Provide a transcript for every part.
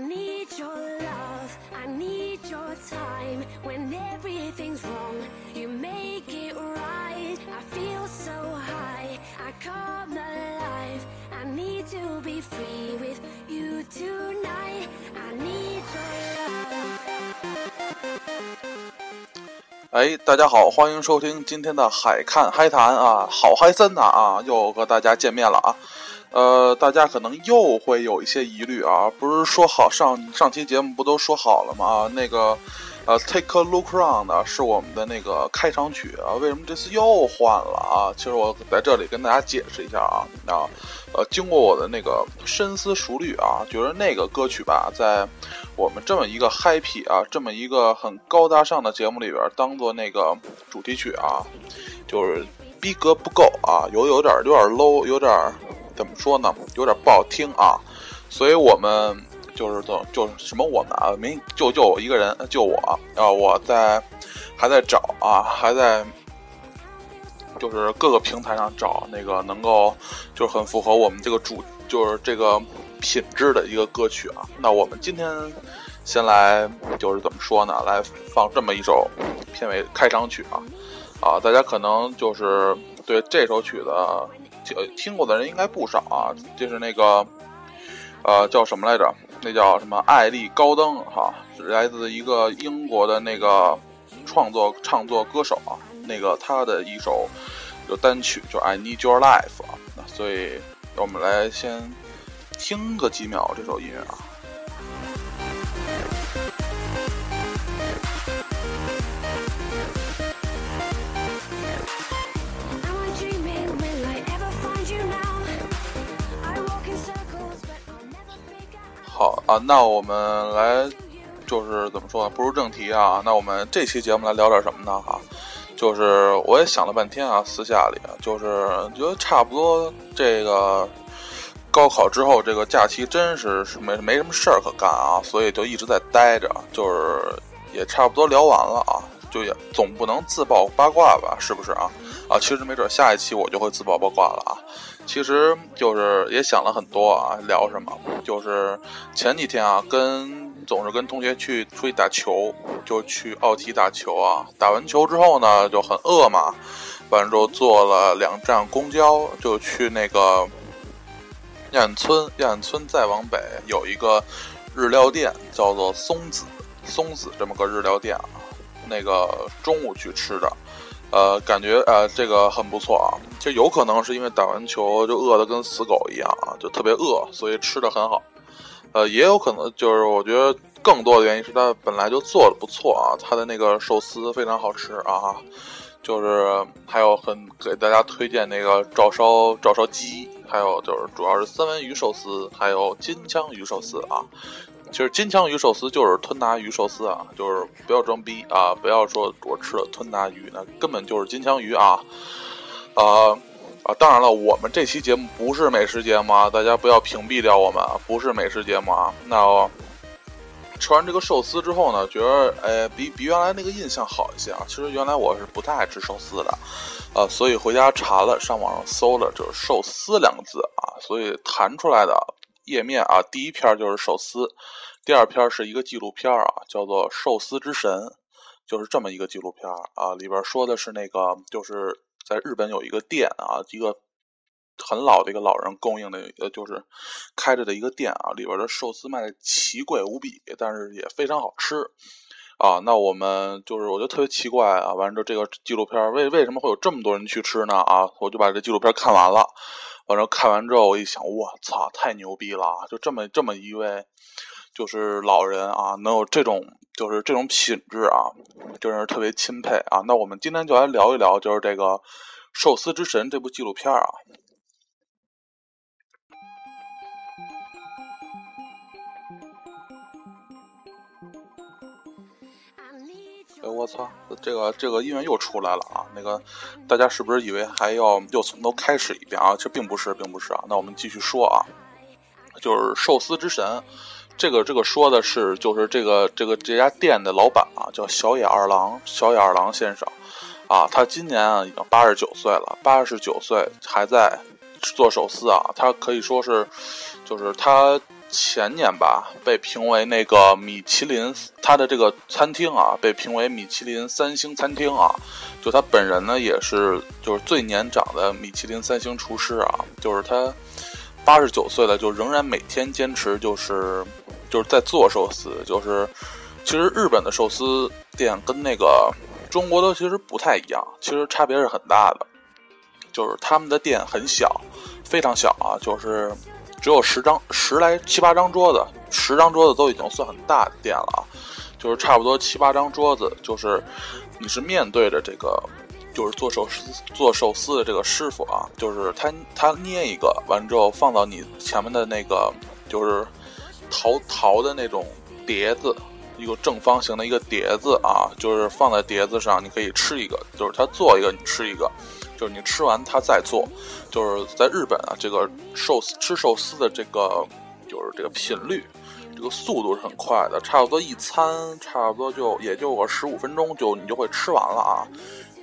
need your love, I need your time. When everything's wrong, you make it right. I feel so high, I come alive. I need to be free with you tonight. I need your love. 哎，大家好，欢迎收听今天的海看嗨谈啊，好嗨森呐啊，又和大家见面了啊。呃，大家可能又会有一些疑虑啊，不是说好上上期节目不都说好了吗？啊，那个呃，Take a look around 是我们的那个开场曲啊，为什么这次又换了啊？其实我在这里跟大家解释一下啊啊，呃，经过我的那个深思熟虑啊，觉得那个歌曲吧，在我们这么一个 happy 啊，这么一个很高大上的节目里边，当做那个主题曲啊，就是逼格不够啊，有有点有点 low，有点怎么说呢，有点不好听啊，所以我们就是怎就是什么我们啊，没就就我一个人，就我啊，我在还在找啊，还在就是各个平台上找那个能够就是很符合我们这个主就是这个品质的一个歌曲啊。那我们今天先来就是怎么说呢，来放这么一首片尾开场曲啊啊，大家可能就是对这首曲子。呃，听过的人应该不少啊，就是那个，呃，叫什么来着？那叫什么？艾丽高登哈，是来自一个英国的那个创作唱作歌手啊，那个他的一首有单曲就《I Need Your Life》啊，所以我们来先听个几秒这首音乐啊。好啊，那我们来就是怎么说呢？步入正题啊，那我们这期节目来聊点什么呢？哈，就是我也想了半天啊，私下里，就是觉得差不多这个高考之后这个假期真是是没没什么事儿可干啊，所以就一直在待着，就是也差不多聊完了啊，就也总不能自曝八卦吧，是不是啊？啊，其实没准下一期我就会自曝八卦了啊。其实就是也想了很多啊，聊什么？就是前几天啊，跟总是跟同学去出去打球，就去奥体打球啊。打完球之后呢，就很饿嘛，完了之后坐了两站公交，就去那个燕村。燕村再往北有一个日料店，叫做松子松子这么个日料店啊。那个中午去吃的。呃，感觉呃，这个很不错啊。就有可能是因为打完球就饿得跟死狗一样啊，就特别饿，所以吃的很好。呃，也有可能就是我觉得更多的原因是他本来就做的不错啊，他的那个寿司非常好吃啊。就是还有很给大家推荐那个照烧照烧鸡，还有就是主要是三文鱼寿司，还有金枪鱼寿司啊。其实金枪鱼寿司就是吞拿鱼寿司啊，就是不要装逼啊，不要说我吃了吞拿鱼，那根本就是金枪鱼啊，啊啊！当然了，我们这期节目不是美食节目啊，大家不要屏蔽掉我们啊，不是美食节目啊。那吃完这个寿司之后呢，觉得哎，比比原来那个印象好一些啊。其实原来我是不太爱吃寿司的，呃，所以回家查了，上网上搜了，就是“寿司”两个字啊，所以弹出来的页面啊，第一篇就是寿司，第二篇是一个纪录片啊，叫做《寿司之神》，就是这么一个纪录片啊。里边说的是那个，就是在日本有一个店啊，一个很老的一个老人供应的，呃，就是开着的一个店啊，里边的寿司卖的奇贵无比，但是也非常好吃啊。那我们就是我觉得特别奇怪啊，完之后这个纪录片为为什么会有这么多人去吃呢？啊，我就把这纪录片看完了。反正看完之后，我一想，我操，太牛逼了啊！就这么这么一位，就是老人啊，能有这种就是这种品质啊，真是特别钦佩啊。那我们今天就来聊一聊，就是这个《寿司之神》这部纪录片啊。哎，我操！这个这个音乐又出来了啊！那个，大家是不是以为还要又从头开始一遍啊？这并不是，并不是啊。那我们继续说啊，就是寿司之神，这个这个说的是就是这个这个这家店的老板啊，叫小野二郎，小野二郎先生啊，他今年啊已经八十九岁了，八十九岁还在做寿司啊，他可以说是就是他。前年吧，被评为那个米其林，他的这个餐厅啊，被评为米其林三星餐厅啊。就他本人呢，也是就是最年长的米其林三星厨师啊。就是他八十九岁了，就仍然每天坚持就是就是在做寿司。就是其实日本的寿司店跟那个中国的其实不太一样，其实差别是很大的。就是他们的店很小，非常小啊，就是只有十张、十来七八张桌子，十张桌子都已经算很大的店了啊。就是差不多七八张桌子，就是你是面对着这个，就是做寿司做寿司的这个师傅啊，就是他他捏一个完之后放到你前面的那个就是陶陶的那种碟子，一个正方形的一个碟子啊，就是放在碟子上，你可以吃一个，就是他做一个你吃一个。就是你吃完他再做，就是在日本啊，这个寿司吃寿司的这个就是这个频率，这个速度是很快的，差不多一餐差不多就也就个十五分钟就你就会吃完了啊。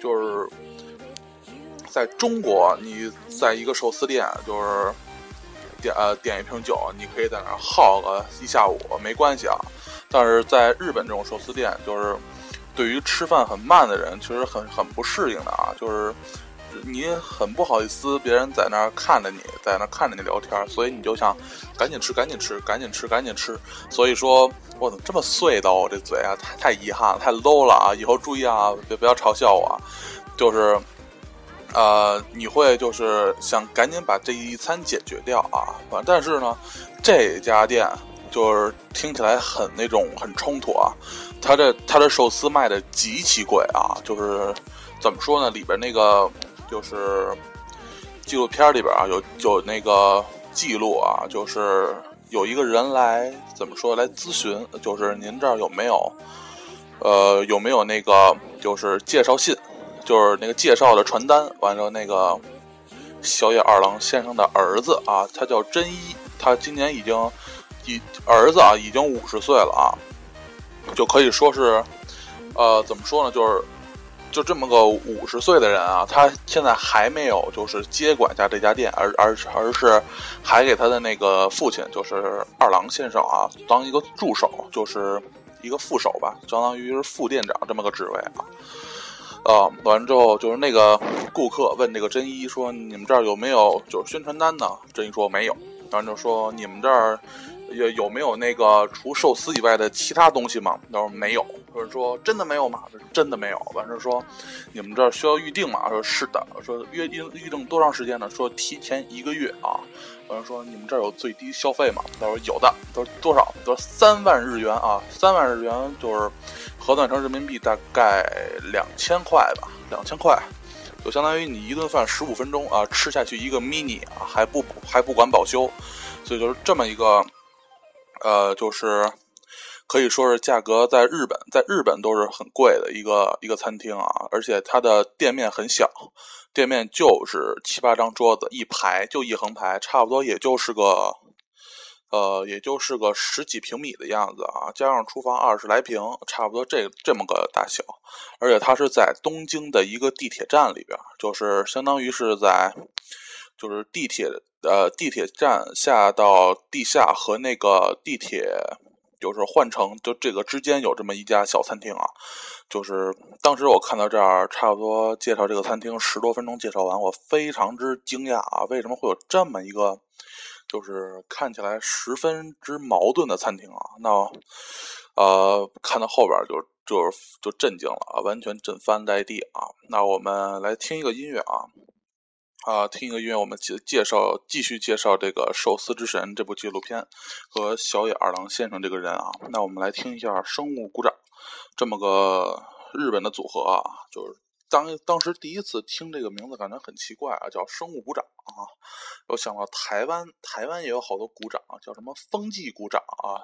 就是在中国，你在一个寿司店，就是点呃点一瓶酒，你可以在那儿耗个一下午没关系啊。但是在日本这种寿司店，就是对于吃饭很慢的人，其实很很不适应的啊，就是。你很不好意思，别人在那儿看着你，在那儿看着你聊天，所以你就想赶紧吃，赶紧吃，赶紧吃，赶紧吃。所以说，我怎么这么碎的？我这嘴啊，太太遗憾了，太 low 了啊！以后注意啊，别不要嘲笑我。就是，呃，你会就是想赶紧把这一餐解决掉啊。但是呢，这家店就是听起来很那种很冲突啊。他这他这寿司卖的极其贵啊，就是怎么说呢？里边那个。就是纪录片里边啊，有有那个记录啊，就是有一个人来怎么说来咨询，就是您这儿有没有，呃，有没有那个就是介绍信，就是那个介绍的传单。完了，那个小野二郎先生的儿子啊，他叫真一，他今年已经一儿子啊，已经五十岁了啊，就可以说是，呃，怎么说呢，就是。就这么个五十岁的人啊，他现在还没有就是接管下这家店，而而而是还给他的那个父亲，就是二郎先生啊，当一个助手，就是一个副手吧，相当于是副店长这么个职位啊。啊，完之后就是那个顾客问这个真一说：“你们这儿有没有就是宣传单呢？”真一说没有，然后就说：“你们这儿。”有有没有那个除寿司以外的其他东西吗？他说没有。或者说真的没有吗？真的没有。完事说，你们这需要预定吗？说是的。说约定预定多长时间呢？说提前一个月啊。完了说你们这有最低消费吗？他说有的。他说多少？他说三万日元啊，三万日元就是核算成人民币大概两千块吧，两千块，就相当于你一顿饭十五分钟啊，吃下去一个 mini 啊，还不还不管保修，所以就是这么一个。呃，就是可以说是价格在日本，在日本都是很贵的一个一个餐厅啊，而且它的店面很小，店面就是七八张桌子一排，就一横排，差不多也就是个，呃，也就是个十几平米的样子啊，加上厨房二十来平，差不多这这么个大小，而且它是在东京的一个地铁站里边，就是相当于是在，就是地铁。呃，地铁站下到地下和那个地铁就是换乘，就这个之间有这么一家小餐厅啊。就是当时我看到这儿，差不多介绍这个餐厅十多分钟介绍完，我非常之惊讶啊！为什么会有这么一个，就是看起来十分之矛盾的餐厅啊？那呃，看到后边就就就震惊了啊，完全震翻在地啊！那我们来听一个音乐啊。啊，听一个音乐，我们介介绍，继续介绍这个《寿司之神》这部纪录片和小野二郎先生这个人啊。那我们来听一下《生物鼓掌》这么个日本的组合啊，就是当当时第一次听这个名字，感觉很奇怪啊，叫“生物鼓掌”啊。我想到台湾，台湾也有好多鼓掌，叫什么“风纪鼓掌”啊，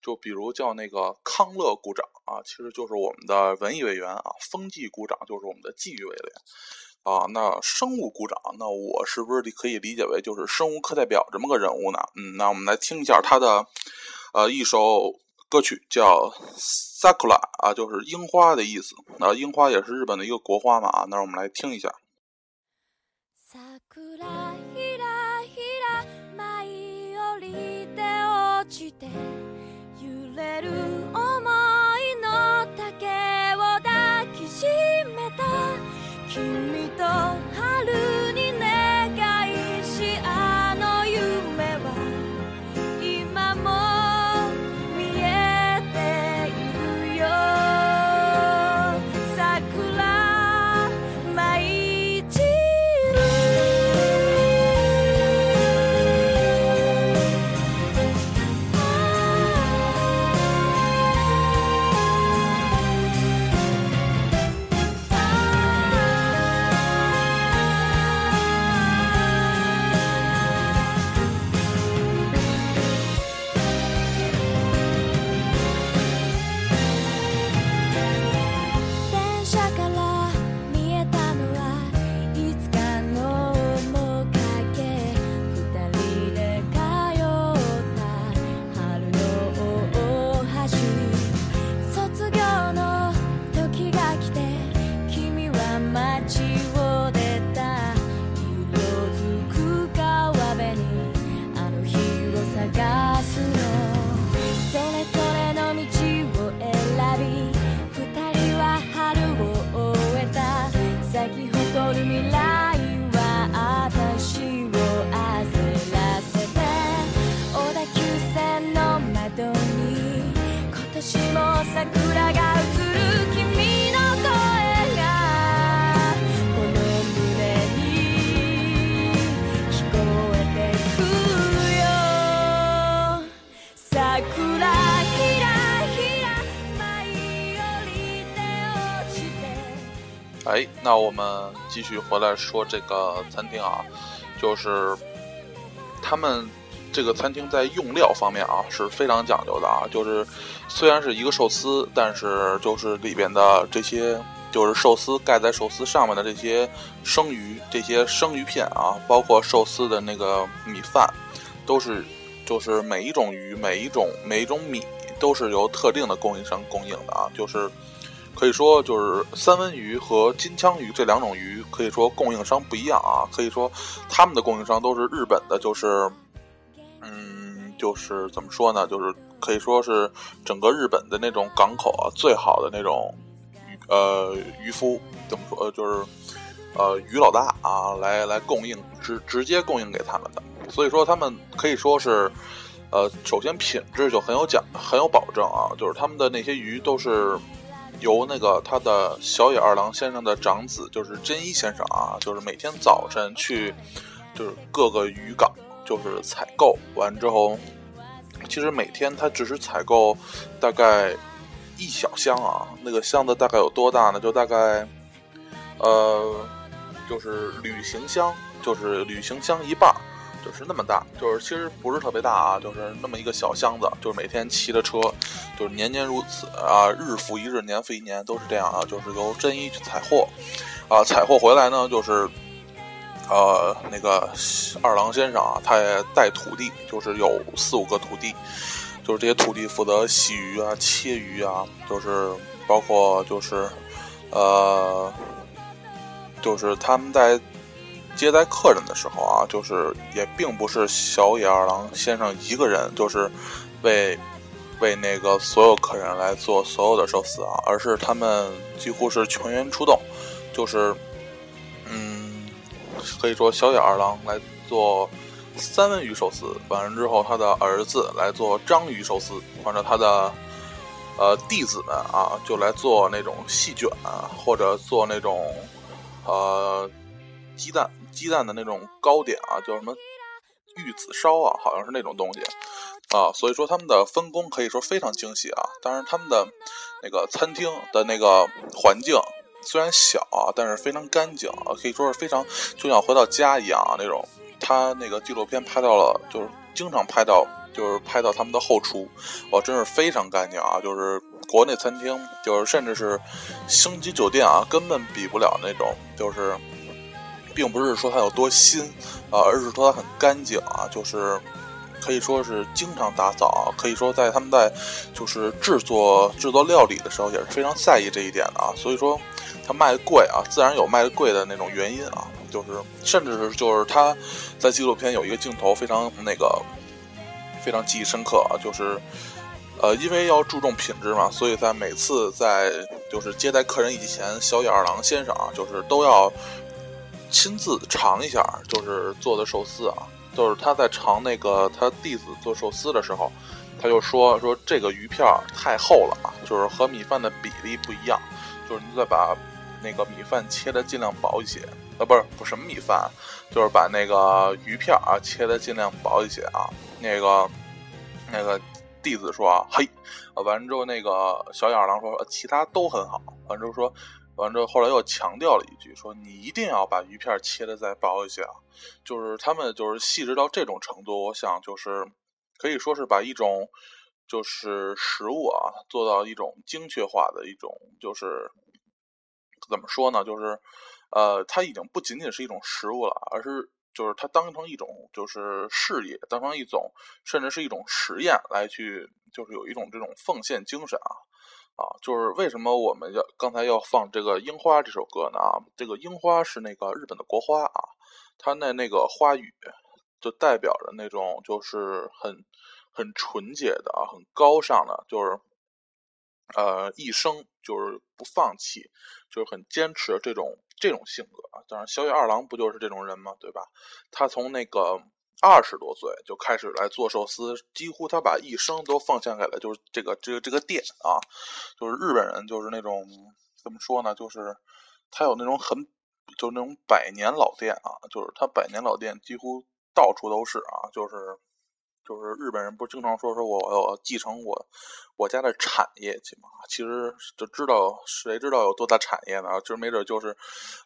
就比如叫那个康乐鼓掌啊，其实就是我们的文艺委员啊，风纪鼓掌就是我们的纪律委员。啊，那生物鼓掌，那我是不是可以理解为就是生物课代表这么个人物呢？嗯，那我们来听一下他的呃一首歌曲叫《Sakura》。啊，就是樱花的意思，那樱花也是日本的一个国花嘛。啊，那我们来听一下。哎那我们继续回来说这个餐厅啊就是他们这个餐厅在用料方面啊是非常讲究的啊。就是虽然是一个寿司，但是就是里边的这些就是寿司盖在寿司上面的这些生鱼、这些生鱼片啊，包括寿司的那个米饭，都是就是每一种鱼、每一种每一种米都是由特定的供应商供应的啊，就是。可以说，就是三文鱼和金枪鱼这两种鱼，可以说供应商不一样啊。可以说，他们的供应商都是日本的，就是，嗯，就是怎么说呢？就是可以说是整个日本的那种港口啊，最好的那种呃渔夫怎么说？呃，就是呃鱼老大啊，来来供应直直接供应给他们的。所以说，他们可以说是，呃，首先品质就很有讲很有保证啊，就是他们的那些鱼都是。由那个他的小野二郎先生的长子，就是真一先生啊，就是每天早晨去，就是各个渔港，就是采购完之后，其实每天他只是采购大概一小箱啊，那个箱子大概有多大呢？就大概，呃，就是旅行箱，就是旅行箱一半。就是那么大，就是其实不是特别大啊，就是那么一个小箱子，就是每天骑着车，就是年年如此啊，日复一日，年复一年都是这样啊，就是由真一去采货，啊，采货回来呢，就是，呃，那个二郎先生啊，他也带徒弟，就是有四五个徒弟，就是这些徒弟负责洗鱼啊、切鱼啊，就是包括就是，呃，就是他们在。接待客人的时候啊，就是也并不是小野二郎先生一个人，就是为为那个所有客人来做所有的寿司啊，而是他们几乎是全员出动，就是，可以说小野二郎来做三文鱼寿司，完了之后他的儿子来做章鱼寿司，完了他的呃弟子们啊就来做那种细卷啊或者做那种呃鸡蛋。鸡蛋的那种糕点啊，叫什么玉子烧啊，好像是那种东西啊。所以说他们的分工可以说非常精细啊。当然他们的那个餐厅的那个环境虽然小啊，但是非常干净啊，可以说是非常就像回到家一样啊那种。他那个纪录片拍到了，就是经常拍到，就是拍到他们的后厨，哇，真是非常干净啊。就是国内餐厅，就是甚至是星级酒店啊，根本比不了那种，就是。并不是说它有多新，啊，而是说它很干净啊，就是可以说是经常打扫，可以说在他们在就是制作制作料理的时候也是非常在意这一点的啊，所以说它卖贵啊，自然有卖贵的那种原因啊，就是甚至是就是他在纪录片有一个镜头非常那个非常记忆深刻啊，就是呃因为要注重品质嘛，所以在每次在就是接待客人以前，小野二郎先生啊，就是都要。亲自尝一下，就是做的寿司啊，就是他在尝那个他弟子做寿司的时候，他就说说这个鱼片太厚了啊，就是和米饭的比例不一样，就是你再把那个米饭切的尽量薄一些，呃，不是不什么米饭，就是把那个鱼片啊切的尽量薄一些啊。那个那个弟子说啊，嘿，完之后那个小野二郎说其他都很好，完之后说。完之后，后来又强调了一句，说你一定要把鱼片切的再薄一些啊！就是他们就是细致到这种程度，我想就是可以说是把一种就是食物啊做到一种精确化的一种，就是怎么说呢？就是呃，它已经不仅仅是一种食物了，而是就是它当成一种就是事业，当成一种甚至是一种实验来去，就是有一种这种奉献精神啊。啊，就是为什么我们要刚才要放这个《樱花》这首歌呢？啊，这个樱花是那个日本的国花啊，它那那个花语就代表着那种就是很很纯洁的啊，很高尚的，就是呃一生就是不放弃，就是很坚持这种这种性格啊。当然，小野二郎不就是这种人吗？对吧？他从那个。二十多岁就开始来做寿司，几乎他把一生都奉献给了就是这个这个这个店啊，就是日本人就是那种怎么说呢，就是他有那种很就是那种百年老店啊，就是他百年老店几乎到处都是啊，就是就是日本人不是经常说说我我继承我我家的产业去嘛？其实就知道谁知道有多大产业呢？就是没准就是，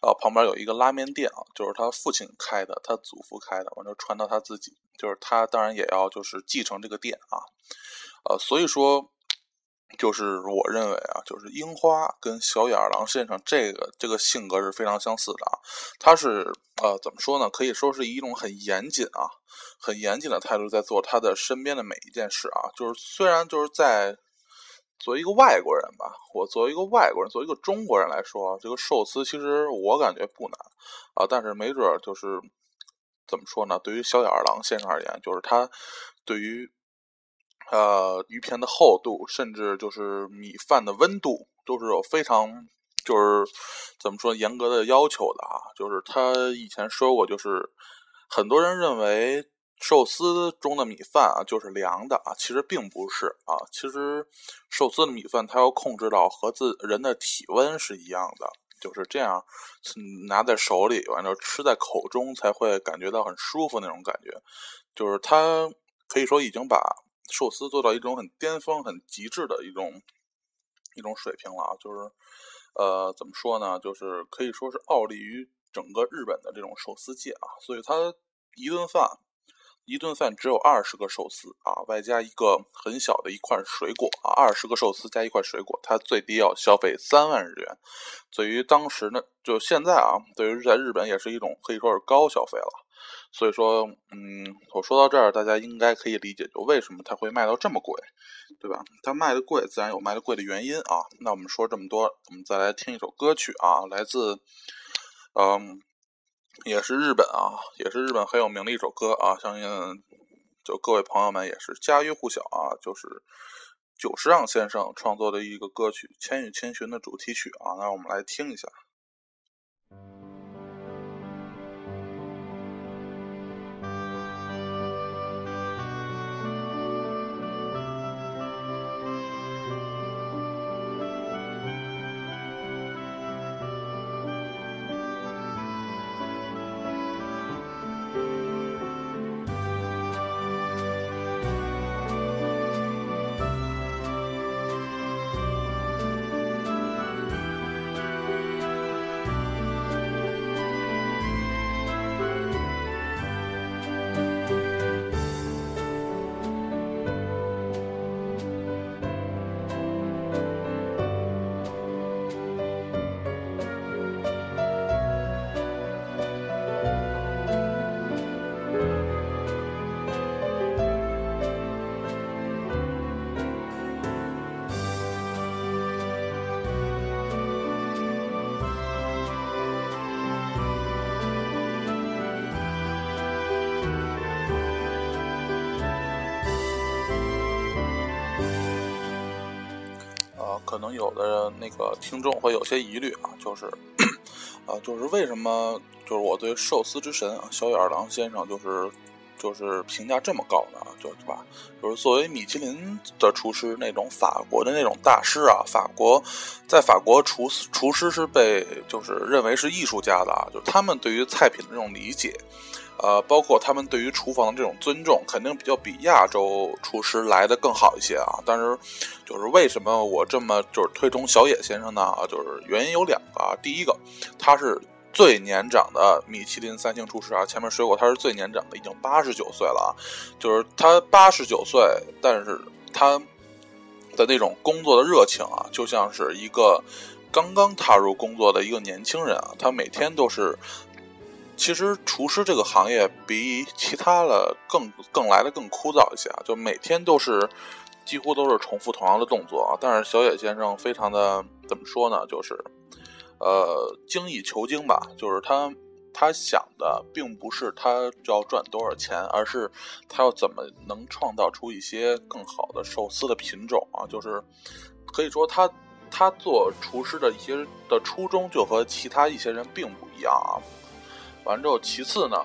呃，旁边有一个拉面店啊，就是他父亲开的，他祖父开的，完就传到他自己，就是他当然也要就是继承这个店啊，呃，所以说。就是我认为啊，就是樱花跟小野二郎先生这个这个性格是非常相似的啊。他是呃怎么说呢？可以说是一种很严谨啊，很严谨的态度在做他的身边的每一件事啊。就是虽然就是在作为一个外国人吧，我作为一个外国人，作为一个中国人来说，这个寿司其实我感觉不难啊。但是没准就是怎么说呢？对于小野二郎先生而言，就是他对于。呃，鱼片的厚度，甚至就是米饭的温度，都是有非常就是怎么说严格的要求的啊。就是他以前说过，就是很多人认为寿司中的米饭啊就是凉的啊，其实并不是啊。其实寿司的米饭它要控制到和自人的体温是一样的，就是这样拿在手里，完了吃在口中才会感觉到很舒服那种感觉。就是他可以说已经把。寿司做到一种很巅峰、很极致的一种一种水平了啊！就是，呃，怎么说呢？就是可以说是傲立于整个日本的这种寿司界啊。所以，他一顿饭，一顿饭只有二十个寿司啊，外加一个很小的一块水果啊。二十个寿司加一块水果，它最低要消费三万日元。对于当时呢，就现在啊，对于在日本也是一种可以说是高消费了。所以说，嗯，我说到这儿，大家应该可以理解，就为什么它会卖到这么贵，对吧？它卖的贵，自然有卖的贵的原因啊。那我们说这么多，我们再来听一首歌曲啊，来自，嗯，也是日本啊，也是日本很有名的一首歌啊，相信就各位朋友们也是家喻户晓啊，就是久石让先生创作的一个歌曲《千与千寻》的主题曲啊，那我们来听一下。可能有的那个听众会有些疑虑啊，就是，呃，就是为什么就是我对寿司之神啊小野二郎先生就是就是评价这么高呢？就是吧，就是作为米其林的厨师，那种法国的那种大师啊，法国在法国厨厨师是被就是认为是艺术家的啊，就是他们对于菜品的这种理解。呃，包括他们对于厨房的这种尊重，肯定比较比亚洲厨师来的更好一些啊。但是，就是为什么我这么就是推崇小野先生呢？啊，就是原因有两个啊。第一个，他是最年长的米其林三星厨师啊。前面说过，他是最年长的，已经八十九岁了啊。就是他八十九岁，但是他的那种工作的热情啊，就像是一个刚刚踏入工作的一个年轻人啊。他每天都是。其实厨师这个行业比其他的更更来的更枯燥一些啊，就每天都是几乎都是重复同样的动作啊。但是小野先生非常的怎么说呢？就是呃精益求精吧，就是他他想的并不是他要赚多少钱，而是他要怎么能创造出一些更好的寿司的品种啊。就是可以说他他做厨师的一些的初衷就和其他一些人并不一样啊。完之后，其次呢，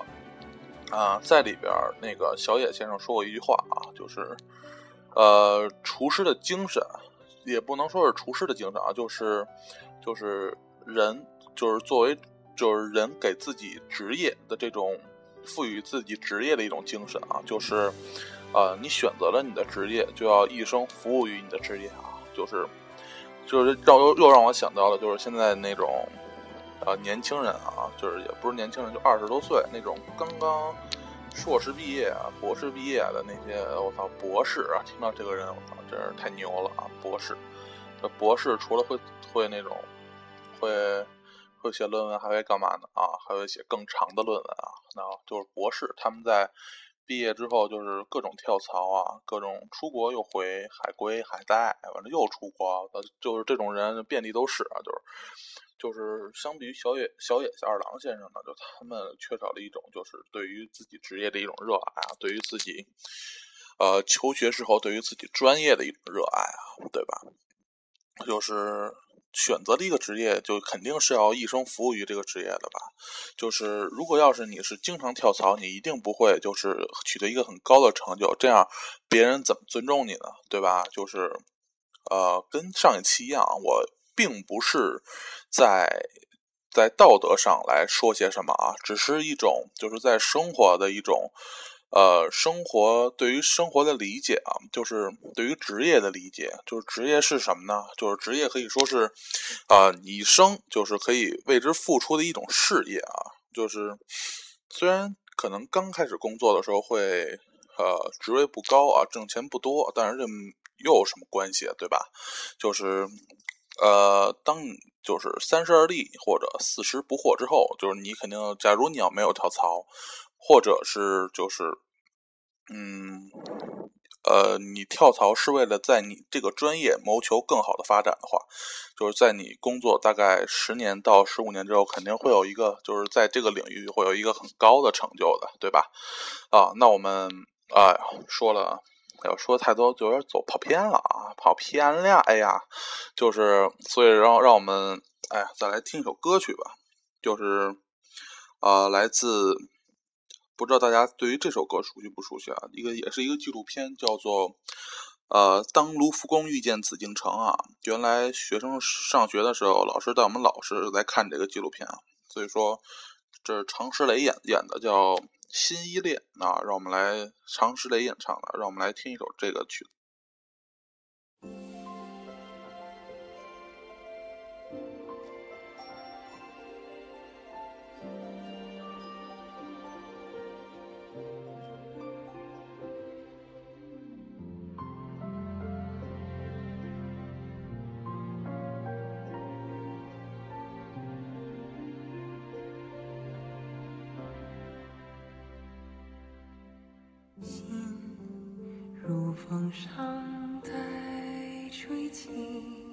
啊，在里边那个小野先生说过一句话啊，就是，呃，厨师的精神，也不能说是厨师的精神啊，就是，就是人，就是作为，就是人给自己职业的这种赋予自己职业的一种精神啊，就是，呃，你选择了你的职业，就要一生服务于你的职业啊，就是，就是让又又让我想到了，就是现在那种，呃，年轻人啊，就是也不是年轻人，就二十多岁那种刚刚硕士毕业啊、博士毕业的那些，我操，博士啊，听到这个人，我操，真是太牛了啊！博士，这博士除了会会那种，会会写论文，还会干嘛呢？啊，还会写更长的论文啊，那就是博士，他们在。毕业之后就是各种跳槽啊，各种出国又回海归海带，完了又出国，就是这种人遍地都是啊。就是就是相比于小野小野二郎先生呢，就他们缺少了一种就是对于自己职业的一种热爱啊，对于自己呃求学时候对于自己专业的一种热爱啊，对吧？就是。选择的一个职业，就肯定是要一生服务于这个职业的吧。就是如果要是你是经常跳槽，你一定不会就是取得一个很高的成就，这样别人怎么尊重你呢？对吧？就是，呃，跟上一期一样，我并不是在在道德上来说些什么啊，只是一种就是在生活的一种。呃，生活对于生活的理解啊，就是对于职业的理解，就是职业是什么呢？就是职业可以说是，啊，一生就是可以为之付出的一种事业啊。就是虽然可能刚开始工作的时候会，呃，职位不高啊，挣钱不多，但是这又有什么关系，对吧？就是，呃，当就是三十而立或者四十不惑之后，就是你肯定，假如你要没有跳槽，或者是就是。嗯，呃，你跳槽是为了在你这个专业谋求更好的发展的话，就是在你工作大概十年到十五年之后，肯定会有一个，就是在这个领域会有一个很高的成就的，对吧？啊，那我们哎说了，要说太多就有点走跑偏了啊，跑偏了，哎呀，就是所以让让我们哎再来听一首歌曲吧，就是啊，来自。不知道大家对于这首歌熟悉不熟悉啊？一个也是一个纪录片，叫做《呃当卢浮宫遇见紫禁城》啊。原来学生上学的时候，老师带我们老师来看这个纪录片啊。所以说，这是常石磊演演的，叫《新依恋》啊。让我们来常石磊演唱的，让我们来听一首这个曲子。风尚在吹起，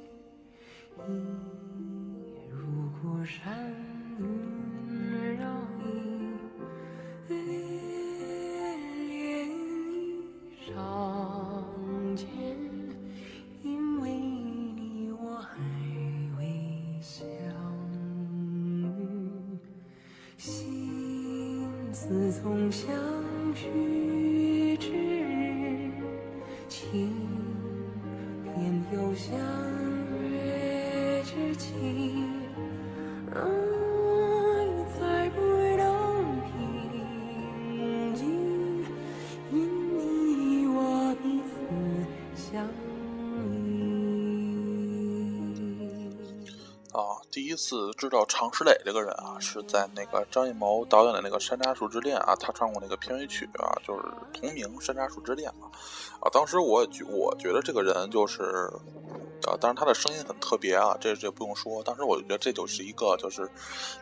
第一次知道常石磊这个人啊，是在那个张艺谋导演的那个《山楂树之恋》啊，他唱过那个片尾曲啊，就是同名《山楂树之恋》嘛。啊，当时我觉我觉得这个人就是，啊，当然他的声音很特别啊，这这不用说。当时我就觉得这就是一个，就是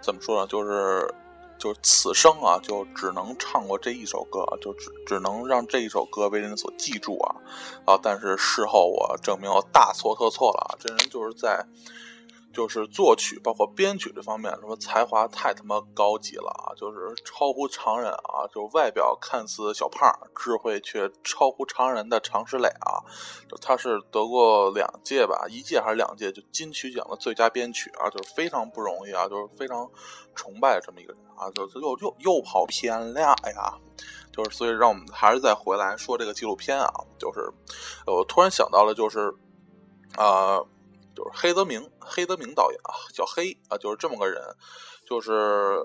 怎么说呢，就是就是此生啊，就只能唱过这一首歌，就只只能让这一首歌为人所记住啊。啊，但是事后我证明我大错特错了啊，这人就是在。就是作曲，包括编曲这方面，什么才华太他妈高级了啊！就是超乎常人啊！就外表看似小胖，智慧却超乎常人的常石磊啊！他是得过两届吧，一届还是两届，就金曲奖的最佳编曲啊！就是非常不容易啊！就是非常崇拜这么一个人啊！就又又又跑偏了，哎呀！就是所以让我们还是再回来说这个纪录片啊！就是我突然想到了，就是啊。就是黑泽明，黑泽明导演啊，小黑啊，就是这么个人。就是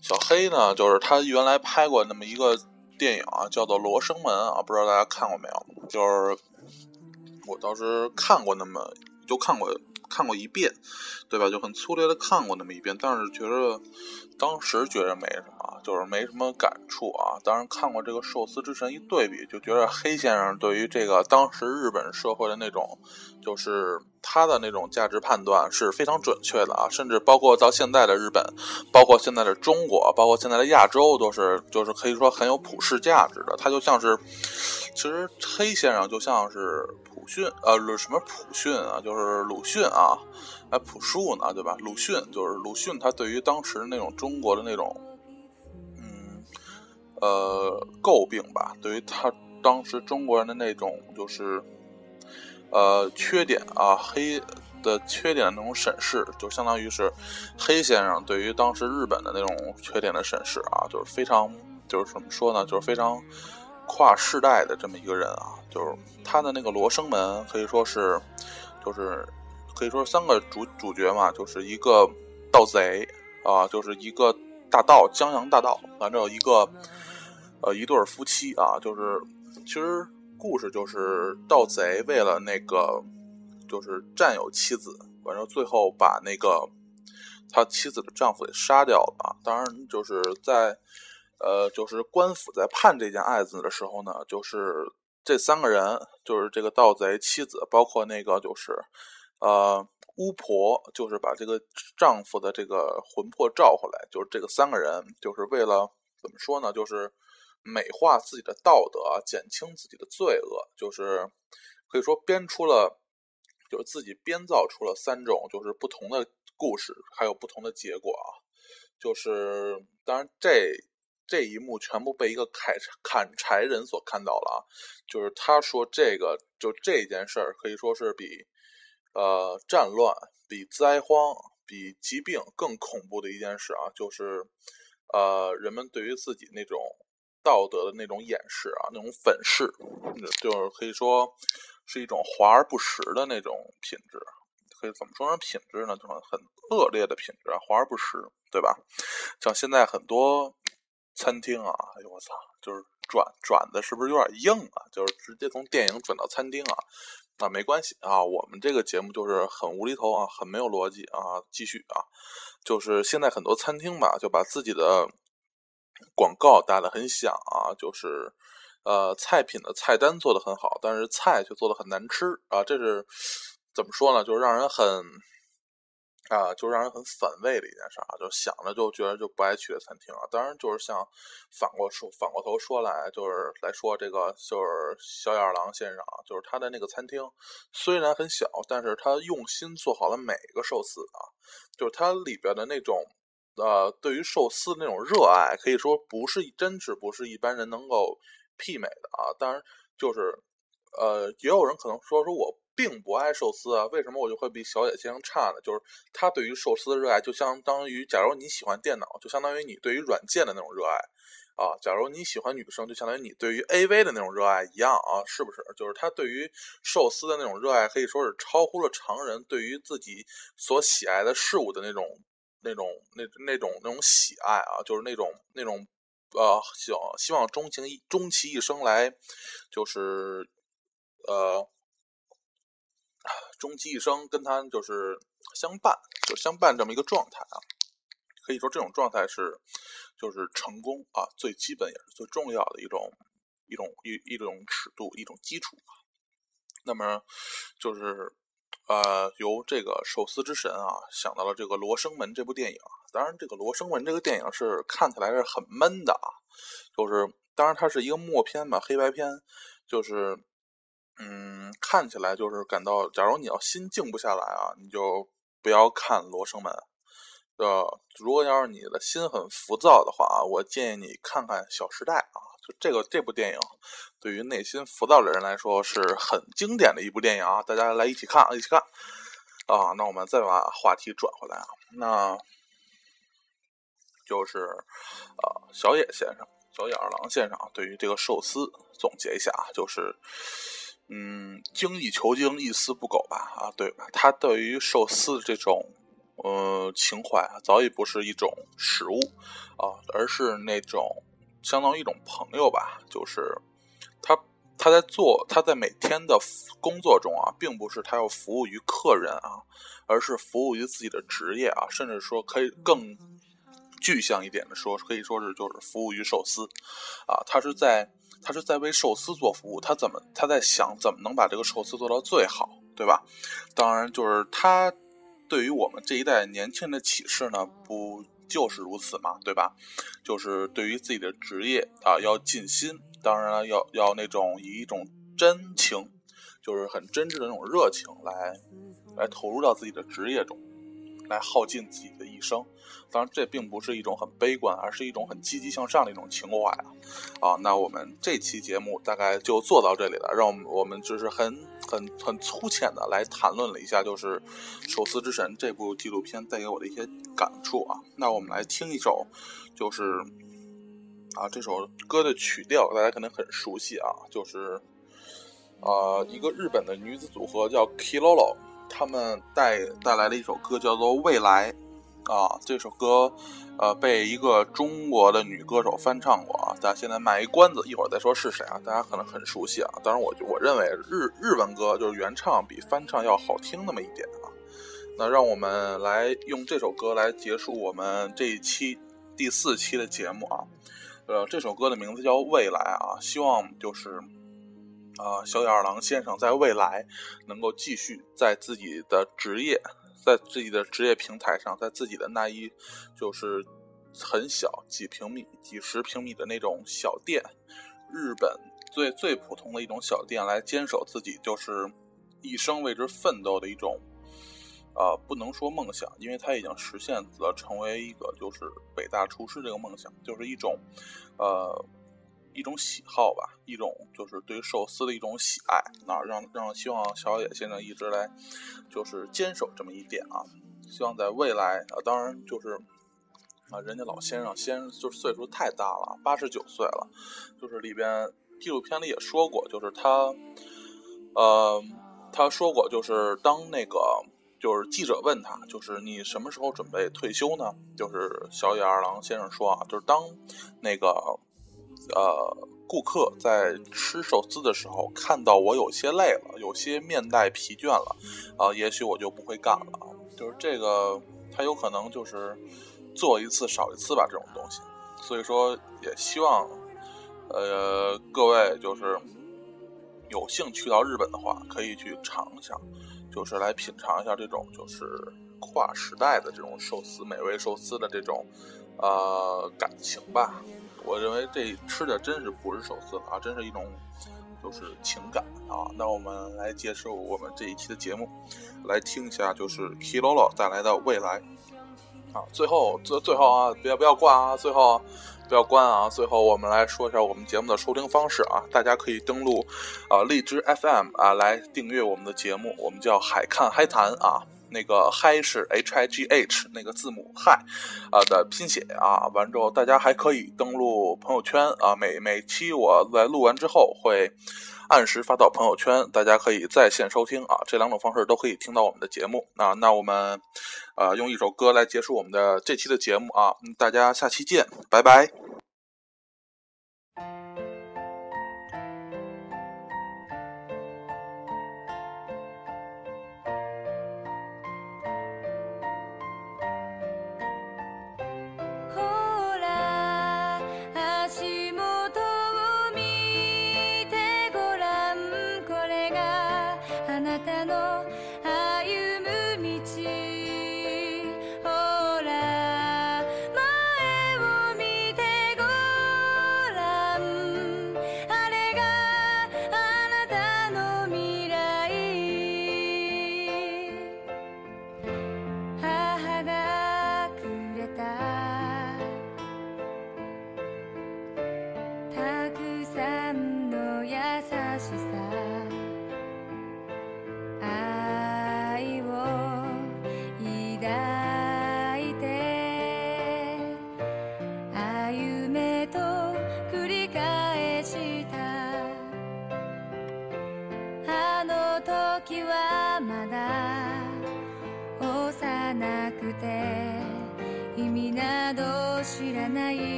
小黑呢，就是他原来拍过那么一个电影啊，叫做《罗生门》啊，不知道大家看过没有？就是我倒是看过那么就看过看过一遍，对吧？就很粗略的看过那么一遍，但是觉得当时觉得没什么，就是没什么感触啊。当然看过这个《寿司之神》一对比，就觉得黑先生对于这个当时日本社会的那种，就是他的那种价值判断是非常准确的啊。甚至包括到现在的日本，包括现在的中国，包括现在的亚洲，都是就是可以说很有普世价值的。他就像是，其实黑先生就像是。鲁迅，呃，什么普训啊？就是鲁迅啊，还朴树呢，对吧？鲁迅就是鲁迅，他对于当时那种中国的那种，嗯，呃，诟病吧，对于他当时中国人的那种就是，呃，缺点啊，黑的缺点的那种审视，就相当于是黑先生对于当时日本的那种缺点的审视啊，就是非常，就是怎么说呢？就是非常。跨世代的这么一个人啊，就是他的那个《罗生门》，可以说是，就是可以说三个主主角嘛，就是一个盗贼啊，就是一个大盗江洋大盗，反正有一个呃一对夫妻啊，就是其实故事就是盗贼为了那个就是占有妻子，反正最后把那个他妻子的丈夫给杀掉了。当然就是在。呃，就是官府在判这件案子的时候呢，就是这三个人，就是这个盗贼妻子，包括那个就是，呃，巫婆，就是把这个丈夫的这个魂魄召回来，就是这个三个人，就是为了怎么说呢？就是美化自己的道德，减轻自己的罪恶，就是可以说编出了，就是自己编造出了三种就是不同的故事，还有不同的结果啊。就是当然这。这一幕全部被一个砍砍柴人所看到了啊！就是他说这个，就这件事儿可以说是比呃战乱、比灾荒、比疾病更恐怖的一件事啊！就是呃人们对于自己那种道德的那种掩饰啊，那种粉饰，就是可以说是一种华而不实的那种品质。可以怎么说呢？品质呢，就是很恶劣的品质啊，华而不实，对吧？像现在很多。餐厅啊，哎呦我操，就是转转的是不是有点硬啊？就是直接从电影转到餐厅啊？那没关系啊，我们这个节目就是很无厘头啊，很没有逻辑啊。继续啊，就是现在很多餐厅吧，就把自己的广告打得很响啊，就是呃菜品的菜单做得很好，但是菜却做得很难吃啊。这是怎么说呢？就是让人很。啊，就让人很反胃的一件事啊，就想着就觉得就不爱去的餐厅啊。当然，就是像反过说，反过头说来，就是来说这个，就是小野二郎先生啊，就是他的那个餐厅虽然很小，但是他用心做好了每一个寿司啊，就是它里边的那种呃，对于寿司那种热爱，可以说不是真是不是一般人能够媲美的啊。当然，就是呃，也有人可能说说我。并不爱寿司啊，为什么我就会比小野先生差呢？就是他对于寿司的热爱，就相当于，假如你喜欢电脑，就相当于你对于软件的那种热爱啊。假如你喜欢女生，就相当于你对于 AV 的那种热爱一样啊，是不是？就是他对于寿司的那种热爱，可以说是超乎了常人对于自己所喜爱的事物的那种、那种、那那种、那种喜爱啊，就是那种、那种呃，希希望终情终其一生来，就是呃。终其一生跟他就是相伴，就相伴这么一个状态啊，可以说这种状态是就是成功啊最基本也是最重要的一种一种一一种尺度一种基础那么就是呃由这个寿司之神啊想到了这个《罗生门》这部电影，当然这个《罗生门》这个电影是看起来是很闷的啊，就是当然它是一个默片嘛黑白片，就是。嗯，看起来就是感到，假如你要心静不下来啊，你就不要看《罗生门》。呃，如果要是你的心很浮躁的话啊，我建议你看看《小时代》啊，就这个这部电影，对于内心浮躁的人来说是很经典的一部电影啊，大家来一起看，一起看啊。那我们再把话题转回来啊，那就是啊，小野先生，小野二郎先生对于这个寿司总结一下啊，就是。嗯，精益求精，一丝不苟吧？啊，对吧？他对于寿司这种呃情怀啊，早已不是一种食物啊，而是那种相当于一种朋友吧，就是他他在做他在每天的工作中啊，并不是他要服务于客人啊，而是服务于自己的职业啊，甚至说可以更具象一点的说，可以说是就是服务于寿司啊，他是在他是在为寿司做服务，他怎么他在想怎么能把这个寿司做到最好，对吧？当然，就是他对于我们这一代年轻人的启示呢，不就是如此嘛，对吧？就是对于自己的职业啊，要尽心，当然了，要要那种以一种真情，就是很真挚的那种热情来来投入到自己的职业中，来耗尽自己的一生。当然，这并不是一种很悲观，而是一种很积极向上的一种情怀啊！啊，那我们这期节目大概就做到这里了，让我们我们就是很很很粗浅的来谈论了一下，就是《寿司之神》这部纪录片带给我的一些感触啊。那我们来听一首，就是啊，这首歌的曲调大家可能很熟悉啊，就是呃一个日本的女子组合叫 Kilolo，他们带带来了一首歌叫做《未来》。啊，这首歌，呃，被一个中国的女歌手翻唱过啊。大家现在卖一关子，一会儿再说是谁啊。大家可能很熟悉啊。当然，我我认为日日文歌就是原唱比翻唱要好听那么一点啊。那让我们来用这首歌来结束我们这一期第四期的节目啊。呃，这首歌的名字叫《未来》啊，希望就是啊，小野二郎先生在未来能够继续在自己的职业。在自己的职业平台上，在自己的那一就是很小几平米、几十平米的那种小店，日本最最普通的一种小店，来坚守自己就是一生为之奋斗的一种，呃，不能说梦想，因为他已经实现了成为一个就是北大厨师这个梦想，就是一种，呃。一种喜好吧，一种就是对寿司的一种喜爱，那让让希望小野先生一直来，就是坚守这么一点啊。希望在未来啊，当然就是啊，人家老先生先就是岁数太大了，八十九岁了，就是里边纪录片里也说过，就是他，呃，他说过，就是当那个就是记者问他，就是你什么时候准备退休呢？就是小野二郎先生说啊，就是当那个。呃，顾客在吃寿司的时候看到我有些累了，有些面带疲倦了，啊，也许我就不会干了。就是这个，他有可能就是做一次少一次吧，这种东西。所以说，也希望呃各位就是有幸去到日本的话，可以去尝一下，就是来品尝一下这种就是跨时代的这种寿司美味寿司的这种呃感情吧。我认为这吃的真是不是寿司啊，真是一种就是情感啊。那我们来接受我们这一期的节目，来听一下就是 Kilolo 带来的未来啊。最后最最后啊，不要不要挂啊，最后不要关啊。最后我们来说一下我们节目的收听方式啊，大家可以登录啊荔枝 FM 啊来订阅我们的节目，我们叫海看嗨谈啊。那个嗨是 H I G H 那个字母嗨啊的拼写啊，完之后大家还可以登录朋友圈啊，每每期我在录完之后会按时发到朋友圈，大家可以在线收听啊，这两种方式都可以听到我们的节目啊。那我们呃用一首歌来结束我们的这期的节目啊，大家下期见，拜拜。